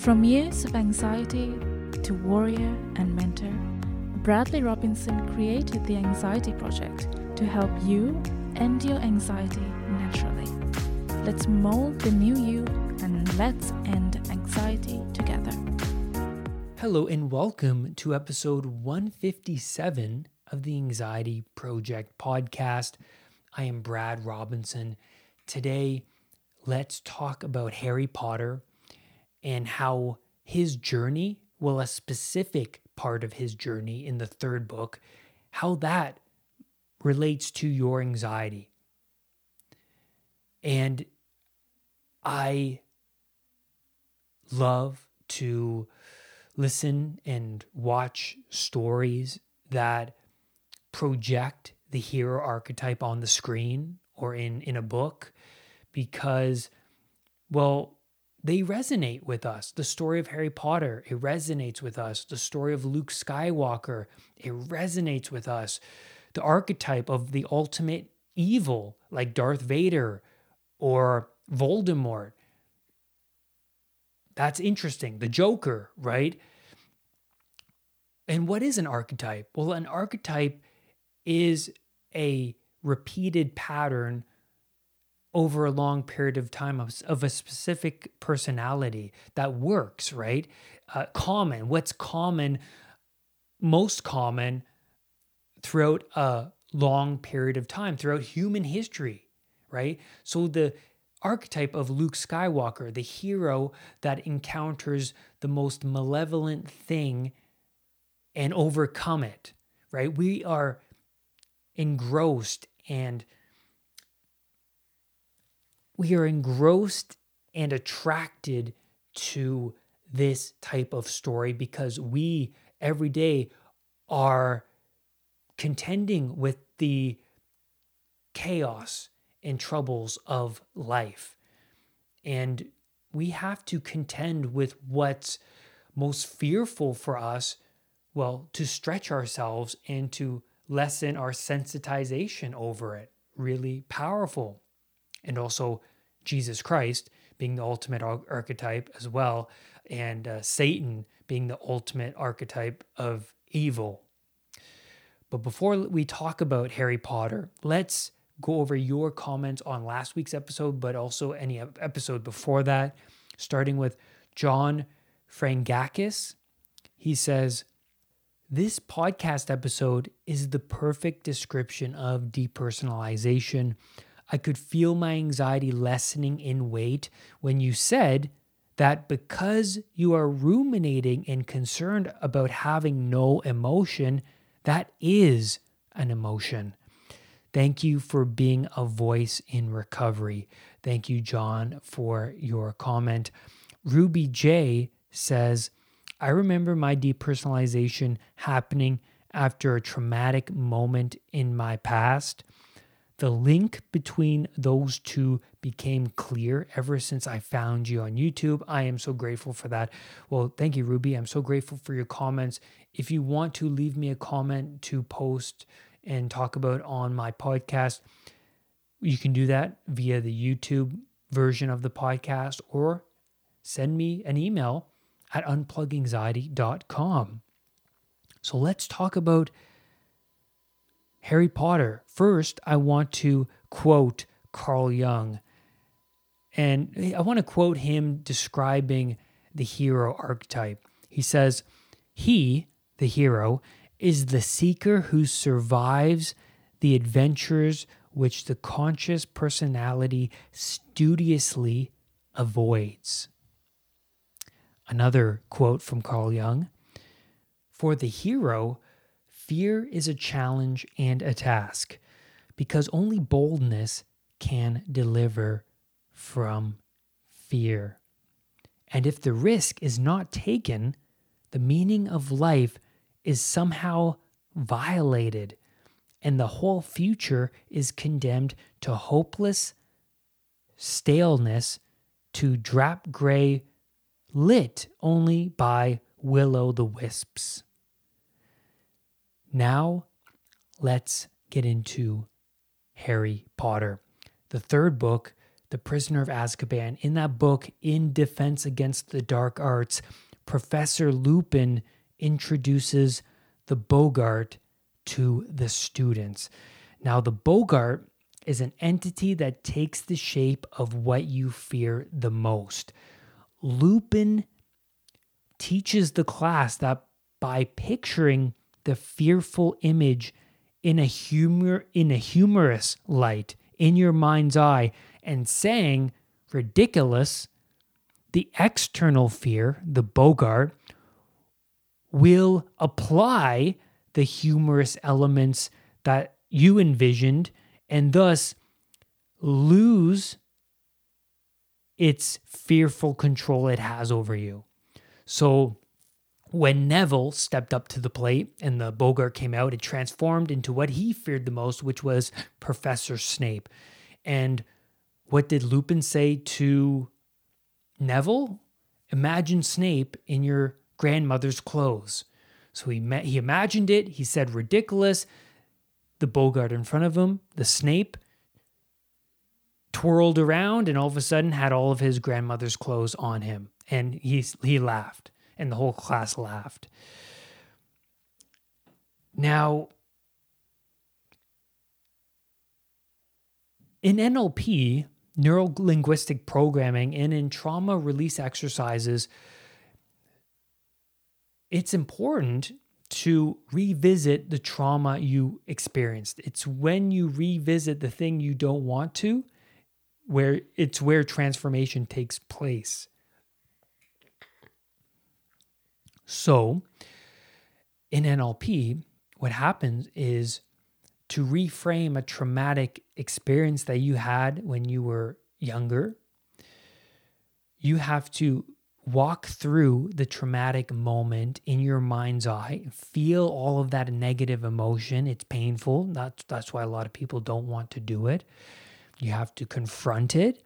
From years of anxiety to warrior and mentor, Bradley Robinson created the Anxiety Project to help you end your anxiety naturally. Let's mold the new you and let's end anxiety together. Hello, and welcome to episode 157 of the Anxiety Project podcast. I am Brad Robinson. Today, let's talk about Harry Potter and how his journey, well, a specific part of his journey in the third book, how that relates to your anxiety. And I love to listen and watch stories that project the hero archetype on the screen or in, in a book because, well, they resonate with us. The story of Harry Potter, it resonates with us. The story of Luke Skywalker, it resonates with us. The archetype of the ultimate evil, like Darth Vader or Voldemort. That's interesting. The Joker, right? And what is an archetype? Well, an archetype is a repeated pattern over a long period of time of, of a specific personality that works, right? Uh, common. What's common, most common throughout a long period of time, throughout human history, right? So the archetype of Luke Skywalker, the hero that encounters the most malevolent thing and overcome it, right? We are engrossed and we are engrossed and attracted to this type of story because we every day are contending with the chaos and troubles of life. And we have to contend with what's most fearful for us, well, to stretch ourselves and to lessen our sensitization over it. Really powerful. And also Jesus Christ being the ultimate archetype as well, and uh, Satan being the ultimate archetype of evil. But before we talk about Harry Potter, let's go over your comments on last week's episode, but also any episode before that, starting with John Frangakis. He says, This podcast episode is the perfect description of depersonalization. I could feel my anxiety lessening in weight when you said that because you are ruminating and concerned about having no emotion, that is an emotion. Thank you for being a voice in recovery. Thank you, John, for your comment. Ruby J says, I remember my depersonalization happening after a traumatic moment in my past. The link between those two became clear ever since I found you on YouTube. I am so grateful for that. Well, thank you, Ruby. I'm so grateful for your comments. If you want to leave me a comment to post and talk about on my podcast, you can do that via the YouTube version of the podcast or send me an email at unpluganxiety.com. So let's talk about Harry Potter. First, I want to quote Carl Jung. And I want to quote him describing the hero archetype. He says, He, the hero, is the seeker who survives the adventures which the conscious personality studiously avoids. Another quote from Carl Jung For the hero, Fear is a challenge and a task because only boldness can deliver from fear. And if the risk is not taken, the meaning of life is somehow violated, and the whole future is condemned to hopeless staleness, to drab gray, lit only by will o' the wisps. Now, let's get into Harry Potter. The third book The Prisoner of Azkaban. In that book, In Defense Against the Dark Arts, Professor Lupin introduces the Boggart to the students. Now, the Boggart is an entity that takes the shape of what you fear the most. Lupin teaches the class that by picturing the fearful image in a humor in a humorous light in your mind's eye and saying ridiculous the external fear the boggart will apply the humorous elements that you envisioned and thus lose its fearful control it has over you. So when Neville stepped up to the plate and the Boggart came out, it transformed into what he feared the most, which was Professor Snape. And what did Lupin say to Neville? Imagine Snape in your grandmother's clothes. So he met, he imagined it. He said ridiculous. The Boggart in front of him, the Snape twirled around and all of a sudden had all of his grandmother's clothes on him. And he, he laughed, and the whole class laughed. Now, in NLP, neuro linguistic programming, and in trauma release exercises, it's important to revisit the trauma you experienced. It's when you revisit the thing you don't want to, where it's where transformation takes place. So, in NLP, what happens is to reframe a traumatic experience that you had when you were younger, you have to walk through the traumatic moment in your mind's eye, feel all of that negative emotion. It's painful. That's that's why a lot of people don't want to do it. You have to confront it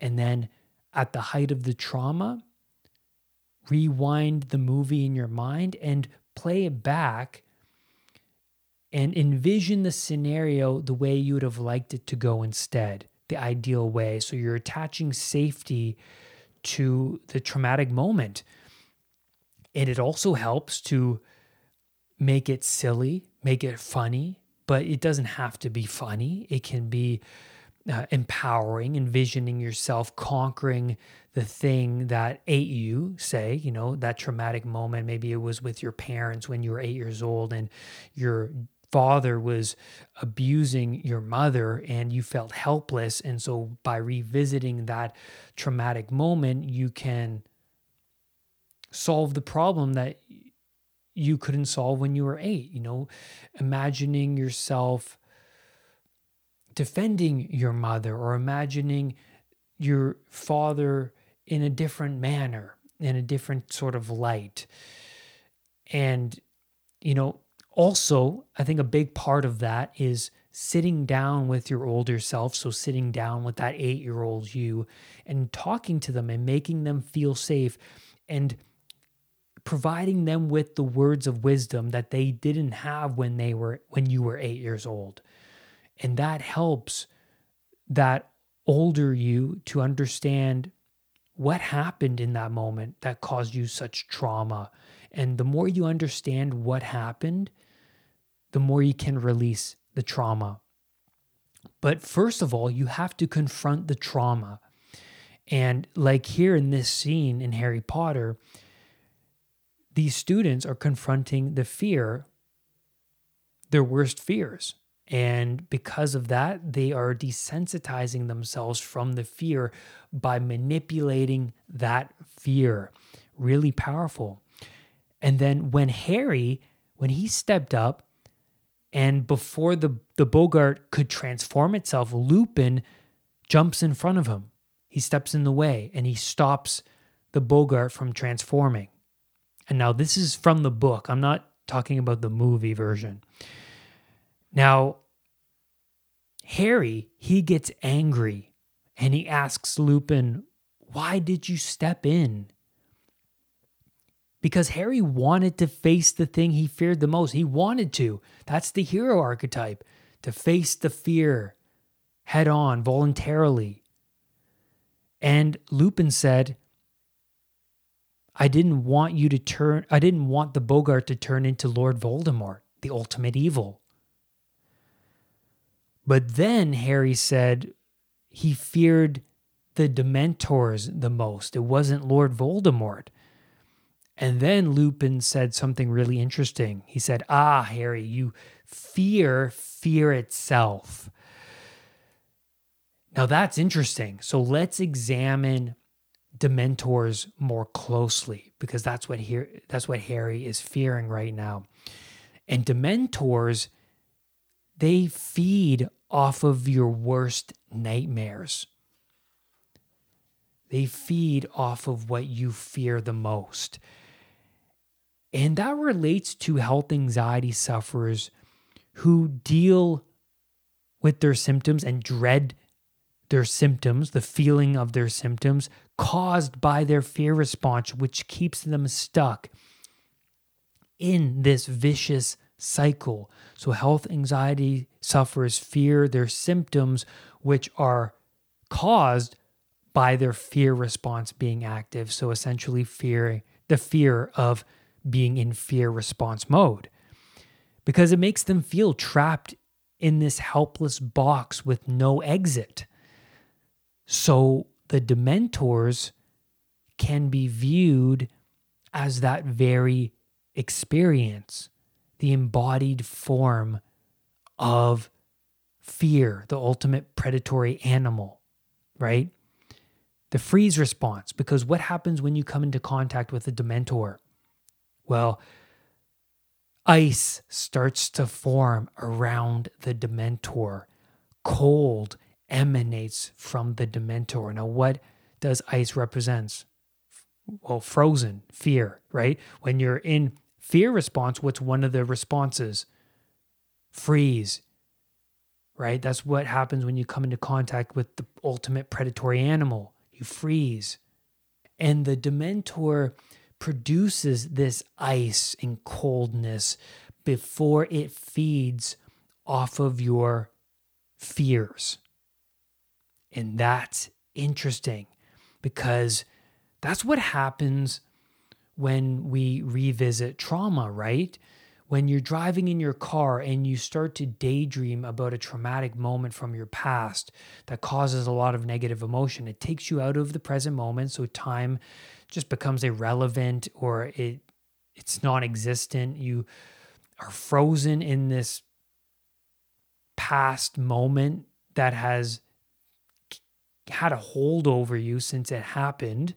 and then at the height of the trauma, rewind the movie in your mind and play it back and envision the scenario the way you would have liked it to go instead, the ideal way. So you're attaching safety to the traumatic moment. And it also helps to make it silly, make it funny, but it doesn't have to be funny. It can be uh, empowering, envisioning yourself conquering the thing that ate you, say, you know, that traumatic moment. Maybe it was with your parents when you were eight years old and your father was abusing your mother and you felt helpless. And so by revisiting that traumatic moment, you can solve the problem that you couldn't solve when you were eight. You know, imagining yourself defending your mother or imagining your father in a different manner, in a different sort of light. And, you know, also, I think a big part of that is sitting down with your older self. So, sitting down with that eight year old you and talking to them and making them feel safe and providing them with the words of wisdom that they didn't have when they were when you were 8 years old. And that helps that older you to understand what happened in that moment that caused you such trauma. And the more you understand what happened, the more you can release the trauma. But first of all, you have to confront the trauma. And like here in this scene in Harry Potter, these students are confronting the fear, their worst fears. And because of that, they are desensitizing themselves from the fear by manipulating that fear. Really powerful. And then when Harry, when he stepped up, and before the, the Boggart could transform itself, Lupin jumps in front of him. He steps in the way and he stops the Boggart from transforming. And now this is from the book. I'm not talking about the movie version. Now, Harry, he gets angry and he asks Lupin, Why did you step in? Because Harry wanted to face the thing he feared the most. He wanted to. That's the hero archetype to face the fear head on voluntarily. And Lupin said, I didn't want you to turn, I didn't want the Boggart to turn into Lord Voldemort, the ultimate evil. But then Harry said he feared the Dementors the most. It wasn't Lord Voldemort. And then Lupin said something really interesting. He said, Ah, Harry, you fear fear itself. Now that's interesting. So let's examine Dementors more closely because that's what here that's what Harry is fearing right now. And Dementors they feed off of your worst nightmares. They feed off of what you fear the most. And that relates to health anxiety sufferers who deal with their symptoms and dread their symptoms, the feeling of their symptoms caused by their fear response, which keeps them stuck in this vicious cycle. So, health anxiety sufferers fear their symptoms, which are caused by their fear response being active. So, essentially, fear the fear of being in fear response mode because it makes them feel trapped in this helpless box with no exit. So the Dementors can be viewed as that very experience, the embodied form of fear, the ultimate predatory animal, right? The freeze response, because what happens when you come into contact with a Dementor? Well, ice starts to form around the Dementor. Cold emanates from the Dementor. Now, what does ice represent? Well, frozen, fear, right? When you're in fear response, what's one of the responses? Freeze, right? That's what happens when you come into contact with the ultimate predatory animal. You freeze. And the Dementor produces this ice and coldness before it feeds off of your fears. And that's interesting because that's what happens when we revisit trauma, right? When you're driving in your car and you start to daydream about a traumatic moment from your past that causes a lot of negative emotion, it takes you out of the present moment. So time just becomes irrelevant or it it's non-existent. You are frozen in this past moment that has had a hold over you since it happened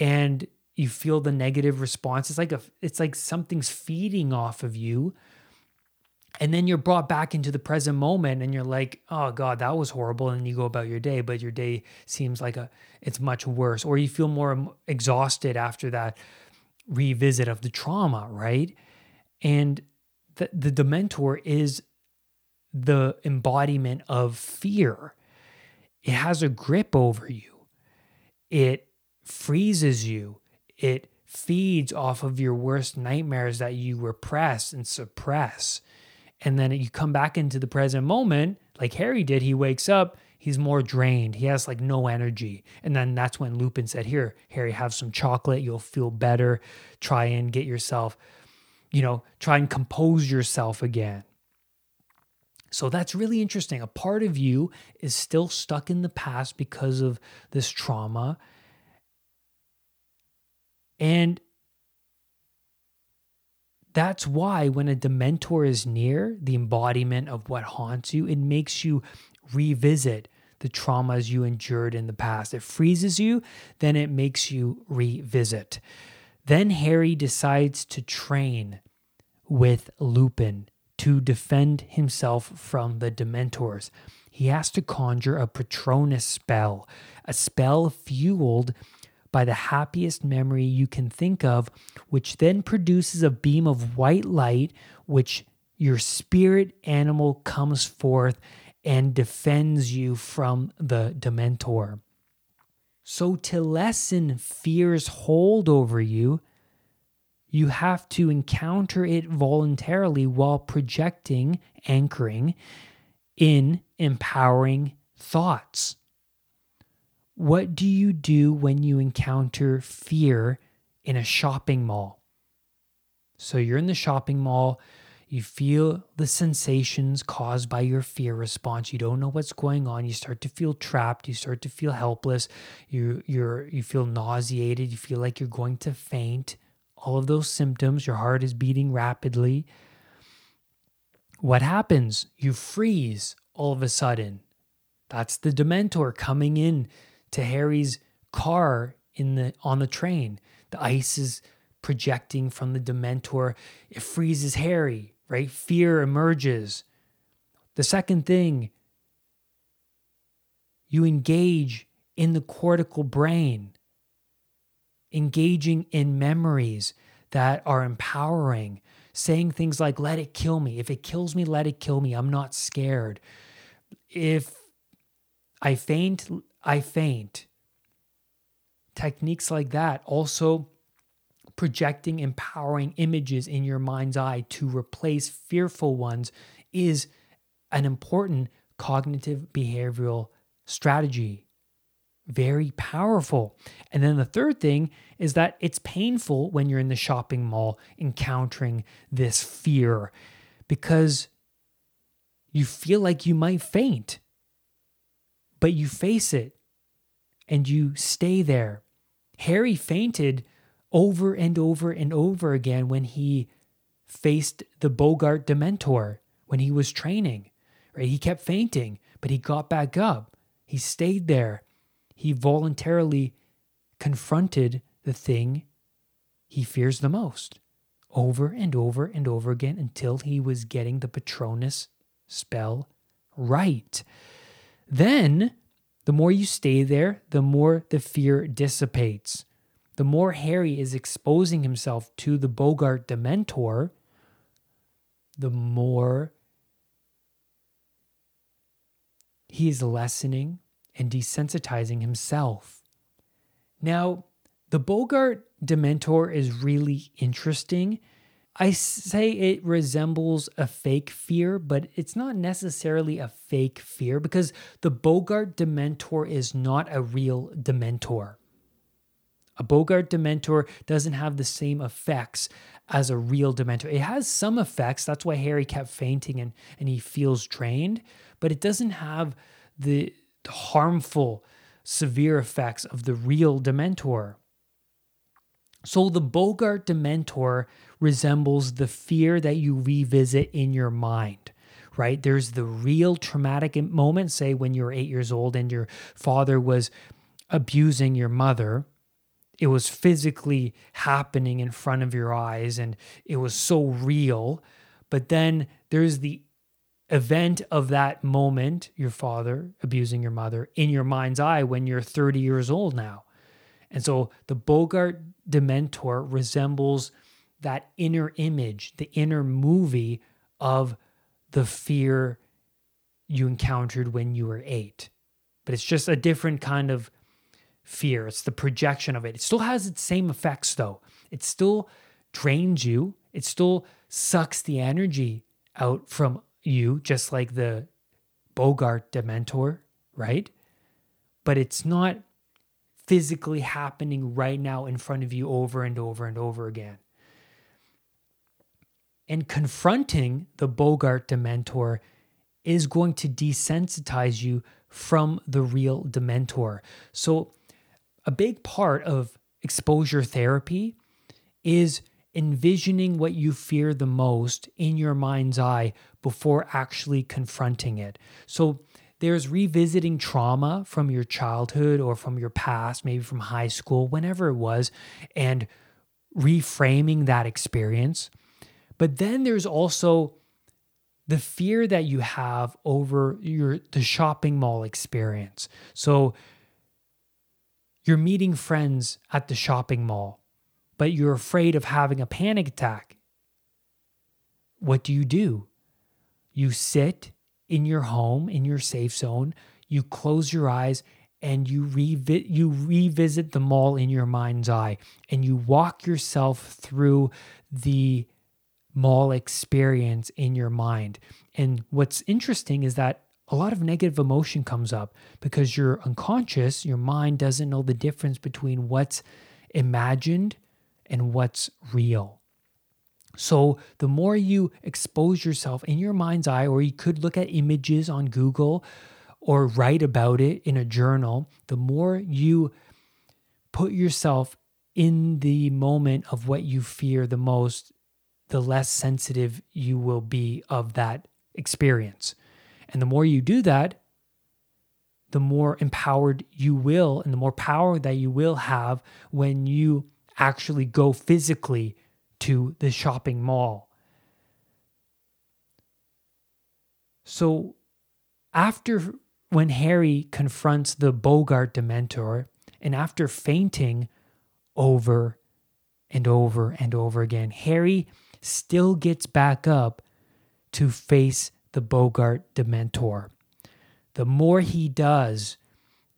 and you feel the negative response it's like a it's like something's feeding off of you. And then you're brought back into the present moment and you're like oh god that was horrible. And you go about your day but your day seems like a it's much worse. Or you feel more exhausted after that revisit of the trauma right? And the, the dementor is the embodiment of fear. It has a grip over you. It freezes you. It feeds off of your worst nightmares that you repress and suppress. And then you come back into the present moment, like Harry did. He wakes up, he's more drained. He has like no energy. And then that's when Lupin said, Here, Harry, have some chocolate. You'll feel better. Try and get yourself, you know, try and compose yourself again. So that's really interesting. A part of you is still stuck in the past because of this trauma. And that's why when a dementor is near, the embodiment of what haunts you, it makes you revisit the traumas you endured in the past. It freezes you, then it makes you revisit. Then Harry decides to train with Lupin to defend himself from the Dementors. He has to conjure a Patronus spell, a spell fueled by the happiest memory you can think of, which then produces a beam of white light, which your spirit animal comes forth and defends you from the Dementor. So, to lessen fear's hold over you, you have to encounter it voluntarily while projecting, anchoring in empowering thoughts. What do you do when you encounter fear in a shopping mall? So you're in the shopping mall, you feel the sensations caused by your fear response. You don't know what's going on. You start to feel trapped. You start to feel helpless. You you're you feel nauseated. You feel like you're going to faint. All of those symptoms. Your heart is beating rapidly. What happens? You freeze all of a sudden. That's the Dementor coming in to Harry's car in the on the train. The ice is projecting from the Dementor. It freezes Harry, right? Fear emerges. The second thing, you engage in the cortical brain, engaging in memories that are empowering, saying things like, let it kill me. If it kills me, let it kill me. I'm not scared. If I faint, I faint. Techniques like that. Also, projecting empowering images in your mind's eye to replace fearful ones is an important cognitive behavioral strategy. Very powerful. And then the third thing is that it's painful when you're in the shopping mall encountering this fear because you feel like you might faint, but you face it and you stay there. Harry fainted over and over and over again when he faced the Boggart Dementor when he was training. Right? He kept fainting, but he got back up. He stayed there. He voluntarily confronted the thing he fears the most over and over and over again until he was getting the Patronus spell right. Then, the more you stay there, the more the fear dissipates the more Harry is exposing himself to the Boggart Dementor, the more he is lessening and desensitizing himself. Now, the Boggart Dementor is really interesting. I say it resembles a fake fear, but it's not necessarily a fake fear because the Boggart Dementor is not a real Dementor. A Boggart Dementor doesn't have the same effects as a real Dementor. It has some effects. That's why Harry kept fainting and, and he feels drained, but it doesn't have the, the harmful, severe effects of the real Dementor. So the Boggart Dementor resembles the fear that you revisit in your mind right? There's the real traumatic moment, say when you're eight years old and your father was abusing your mother, it was physically happening in front of your eyes and it was so real. But then there's the event of that moment, your father abusing your mother, in your mind's eye when you're 30 years old now. And so the Boggart Dementor resembles that inner image, the inner movie of the fear you encountered when you were eight. But it's just a different kind of fear. It's the projection of it. It still has its same effects, though. It still drains you, it still sucks the energy out from you, just like the Boggart Dementor, right? But it's not physically happening right now in front of you over and over and over again. And confronting the Boggart Dementor is going to desensitize you from the real Dementor. So a big part of exposure therapy is envisioning what you fear the most in your mind's eye before actually confronting it. So there's revisiting trauma from your childhood or from your past, maybe from high school, whenever it was, and reframing that experience. But then there's also the fear that you have over your the shopping mall experience. So you're meeting friends at the shopping mall, but you're afraid of having a panic attack. What do you do? You sit in your home, in your safe zone, you close your eyes, and you, revi- you revisit the mall in your mind's eye, and you walk yourself through the mall experience in your mind. And what's interesting is that a lot of negative emotion comes up because you're unconscious, your mind doesn't know the difference between what's imagined and what's real. So, the more you expose yourself in your mind's eye, or you could look at images on Google or write about it in a journal, the more you put yourself in the moment of what you fear the most, the less sensitive you will be of that experience. And the more you do that, the more empowered you will and the more power that you will have when you actually go physically to the shopping mall. So, after when Harry confronts the Boggart Dementor, and after fainting over and over and over again, Harry still gets back up to face the Boggart Dementor. The more he does,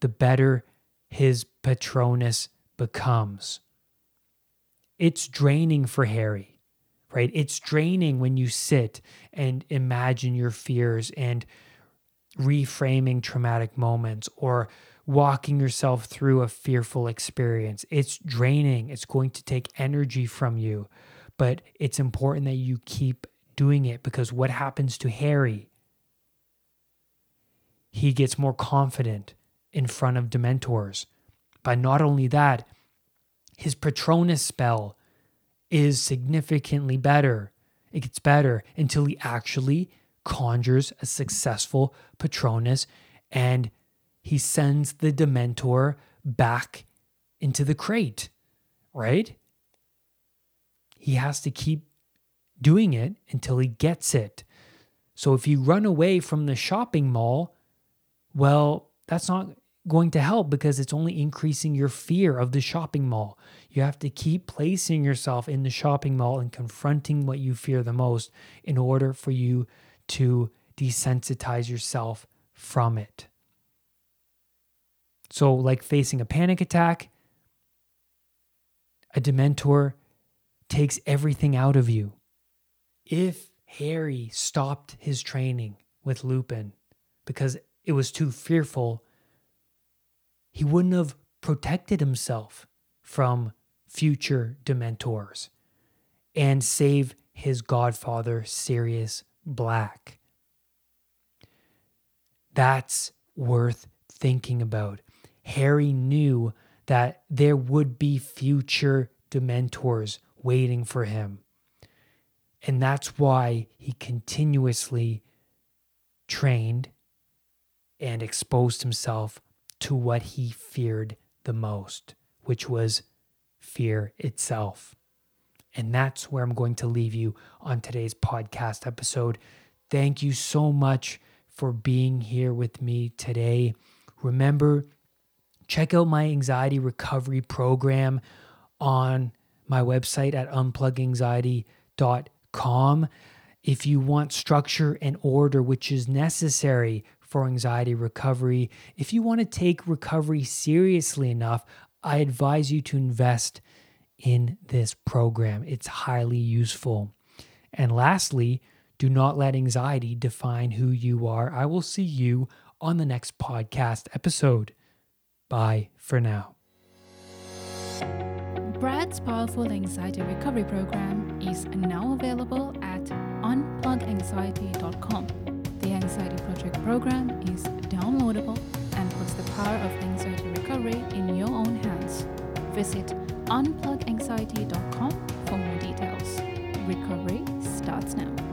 the better his Patronus becomes. It's draining for Harry, right? It's draining when you sit and imagine your fears and reframing traumatic moments or walking yourself through a fearful experience. It's draining. It's going to take energy from you, but it's important that you keep doing it because what happens to Harry? He gets more confident in front of Dementors. But not only that, his Patronus spell is significantly better. It gets better until he actually conjures a successful Patronus and he sends the Dementor back into the crate, right? He has to keep doing it until he gets it. So if you run away from the shopping mall, well, that's not going to help because it's only increasing your fear of the shopping mall. You have to keep placing yourself in the shopping mall and confronting what you fear the most in order for you to desensitize yourself from it. So, like facing a panic attack, a Dementor takes everything out of you. If Harry stopped his training with Lupin because it was too fearful, he wouldn't have protected himself from future Dementors and save his godfather, Sirius Black. That's worth thinking about. Harry knew that there would be future Dementors waiting for him. And that's why he continuously trained and exposed himself to what he feared the most, which was fear itself. And that's where I'm going to leave you on today's podcast episode. Thank you so much for being here with me today. Remember, check out my anxiety recovery program on my website at unpluganxiety.com. If you want structure and order, which is necessary for anxiety recovery, if you want to take recovery seriously enough, I advise you to invest in this program. It's highly useful. And lastly, do not let anxiety define who you are. I will see you on the next podcast episode. Bye for now. Brad's powerful anxiety recovery program is now available at unpluganxiety.com. The Anxiety Project program is downloadable and puts the power of anxiety recovery in your own hands. Visit unpluganxiety.com for more details. Recovery starts now.